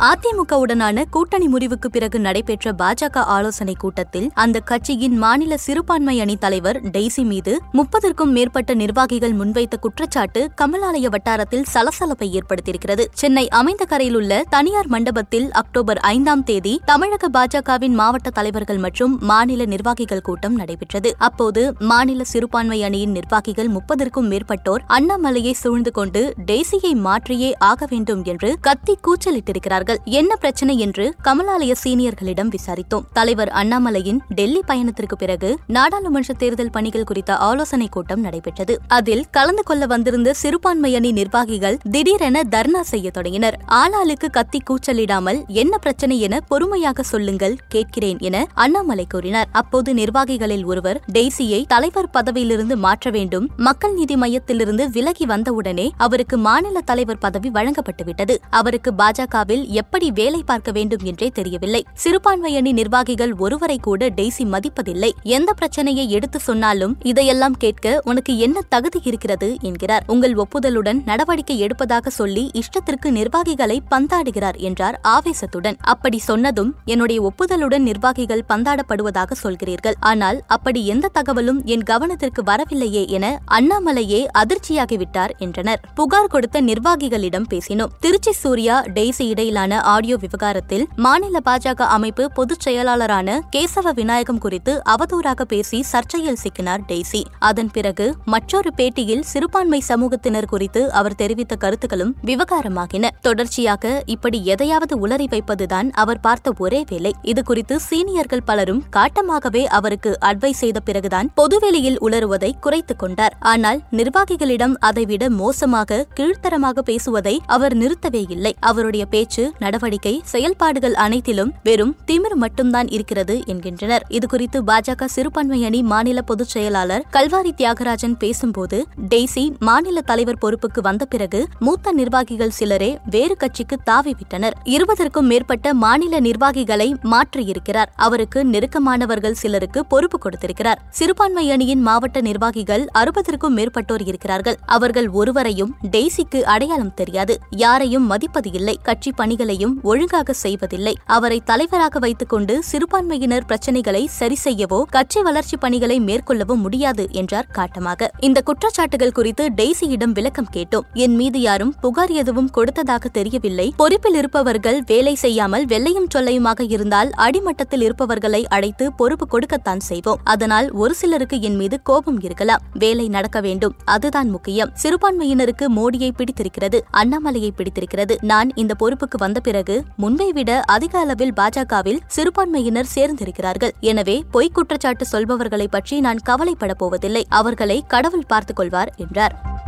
அதிமுகவுடனான கூட்டணி முறிவுக்கு பிறகு நடைபெற்ற பாஜக ஆலோசனை கூட்டத்தில் அந்த கட்சியின் மாநில சிறுபான்மை அணி தலைவர் டெய்சி மீது முப்பதற்கும் மேற்பட்ட நிர்வாகிகள் முன்வைத்த குற்றச்சாட்டு கமலாலய வட்டாரத்தில் சலசலப்பை ஏற்படுத்தியிருக்கிறது. சென்னை அமைந்த கரையில் உள்ள தனியார் மண்டபத்தில் அக்டோபர் ஐந்தாம் தேதி தமிழக பாஜகவின் மாவட்ட தலைவர்கள் மற்றும் மாநில நிர்வாகிகள் கூட்டம் நடைபெற்றது. அப்போது மாநில சிறுபான்மை அணியின் நிர்வாகிகள் முப்பதற்கும் மேற்பட்டோர் அண்ணாமலையை சூழ்ந்து கொண்டு டெய்சியை மாற்றியே ஆக வேண்டும் என்று கத்தி கூச்சலிட்டிருக்கிறார்கள். என்ன பிரச்சனை என்று கமலாலய சீனியர்களிடம் விசாரித்தோம். தலைவர் அண்ணாமலையின் டெல்லி பயணத்திற்கு பிறகு நாடாளுமன்ற தேர்தல் பணிகள் குறித்த ஆலோசனை கூட்டம் நடைபெற்றது. அதில் கலந்து கொள்ள வந்திருந்த சிறுபான்மை அணி நிர்வாகிகள் திடீரென தர்ணா செய்ய தொடங்கினர். ஆளாளுக்கு கத்தி கூச்சலிடாமல் என்ன பிரச்சனை என பொறுமையாக சொல்லுங்கள் கேட்கிறேன் என அண்ணாமலை கூறினார். அப்போது நிர்வாகிகளில் ஒருவர் டெய்சியை தலைவர் பதவியிலிருந்து மாற்ற வேண்டும் மக்கள் நீதி மையத்திலிருந்து விலகி வந்தவுடனே அவருக்கு மாநில தலைவர் பதவி வழங்கப்பட்டுவிட்டது. அவருக்கு பாஜகவில் எப்படி வேலை பார்க்க வேண்டும் என்றே தெரியவில்லை. சிறுபான்மை அணி நிர்வாகிகள் ஒருவரை கூட டெய்சி மதிப்பதில்லை. எந்த பிரச்சனையை எடுத்து சொன்னாலும் இதையெல்லாம் கேட்க உனக்கு என்ன தகுதி இருக்கிறது என்கிறார். உங்கள் ஒப்புதலுடன் நடவடிக்கை எடுப்பதாக சொல்லி இஷ்டத்திற்கு நிர்வாகிகளை பந்தாடுகிறார் என்றார் ஆவேசத்துடன். அப்படி சொன்னதும் என்னுடைய ஒப்புதலுடன் நிர்வாகிகள் பந்தாடப்படுவதாக சொல்கிறீர்கள். ஆனால் அப்படி எந்த தகவலும் என் கவனத்திற்கு வரவில்லையே என அண்ணாமலையே அதிர்ச்சியாகிவிட்டார் என்றனர். புகார் கொடுத்த நிர்வாகிகளிடம் பேசினோம். திருச்சி சூர்யா டெய்சி இடையிலான ஆடியோ விவகாரத்தில் மாநில பாஜக அமைப்பு பொதுச் செயலாளரான கேசவ விநாயகம் குறித்து அவதூறாக பேசி சர்ச்சையில் சிக்கினார் டெய்சி. அதன் பிறகு மற்றொரு பேட்டியில் சிறுபான்மை சமூகத்தினர் குறித்து அவர் தெரிவித்த கருத்துக்களும் விவகாரமாகின. தொடர்ச்சியாக இப்படி எதையாவது உளறி வைப்பதுதான் அவர் பார்த்த ஒரே வேலை. இது குறித்து சீனியர்கள் பலரும் காட்டமாகவே அவருக்கு அட்வைஸ் செய்த பிறகுதான் பொதுவெளியில் உளறுவதை குறைத்துக் கொண்டார். ஆனால் நிர்வாகிகளிடம் அதைவிட மோசமாக கீழ்த்தரமாக பேசுவதை அவர் நிறுத்தவே இல்லை. அவருடைய பேச்சு நடவடிக்கை செயல்பாடுகள் அனைத்திலும் வெறும் திமிர் மட்டும்தான் இருக்கிறது என்கின்றனர். இதுகுறித்து பாஜக சிறுபான்மை அணி மாநில பொதுச் செயலாளர் கல்வாரி தியாகராஜன் பேசும்போது டெய்சி மாநில தலைவர் பொறுப்புக்கு வந்த பிறகு மூத்த நிர்வாகிகள் சிலரே வேறு கட்சிக்கு தாவிவிட்டனர். இருபதற்கும் மேற்பட்ட மாநில நிர்வாகிகளை மாற்றியிருக்கிறார். அவருக்கு நெருக்கமானவர்கள் சிலருக்கு பொறுப்பு கொடுத்திருக்கிறார். சிறுபான்மை அணியின் மாவட்ட நிர்வாகிகள் அறுபதற்கும் மேற்பட்டோர் இருக்கிறார்கள். அவர்கள் ஒருவரையும் டெய்சிக்கு அடையாளம் தெரியாது. யாரையும் மதிப்பது இல்லை. கட்சி பணிகளையும் ஒழுங்காக செய்வதில்லை. அவரை தலைவராக வைத்துக் கொண்டு சிறுபான்மையினர் பிரச்சினைகளை சரி செய்யவோ கட்சி வளர்ச்சி பணிகளை மேற்கொள்ளவோ முடியாது என்றார் காட்டமாக. இந்த குற்றச்சாட்டுகள் குறித்து டெய்சியிடம் விளக்கம் கேட்டோம். என் மீது யாரும் புகார் எதுவும் கொடுத்ததாக தெரியவில்லை. பொறுப்பில் இருப்பவர்கள் வேலை செய்யாமல் வெள்ளையும் சொல்லையுமாக இருந்தால் அடிமட்டத்தில் இருப்பவர்களை அழைத்து பொறுப்பு கொடுக்கத்தான் செய்வோம். அதனால் ஒரு சிலருக்கு என் மீது கோபம் இருக்கலாம். வேலை நடக்க வேண்டும். அதுதான் முக்கியம். சிறுபான்மையினருக்கு மோடியை பிடித்திருக்கிறது அண்ணாமலையை பிடித்திருக்கிறது. நான் இந்த பொறுப்புக்கு வந்த வந்த பிறகு முன்பை விட அதிக அளவில் பாஜகவில் சிறுபான்மையினர் சேர்ந்திருக்கிறார்கள். எனவே பொய்க் குற்றச்சாட்டு சொல்பவர்களை பற்றி நான் கவலைப்பட போவதில்லை. அவர்களை கடவுள் பார்த்துக் கொள்வார் என்றார்.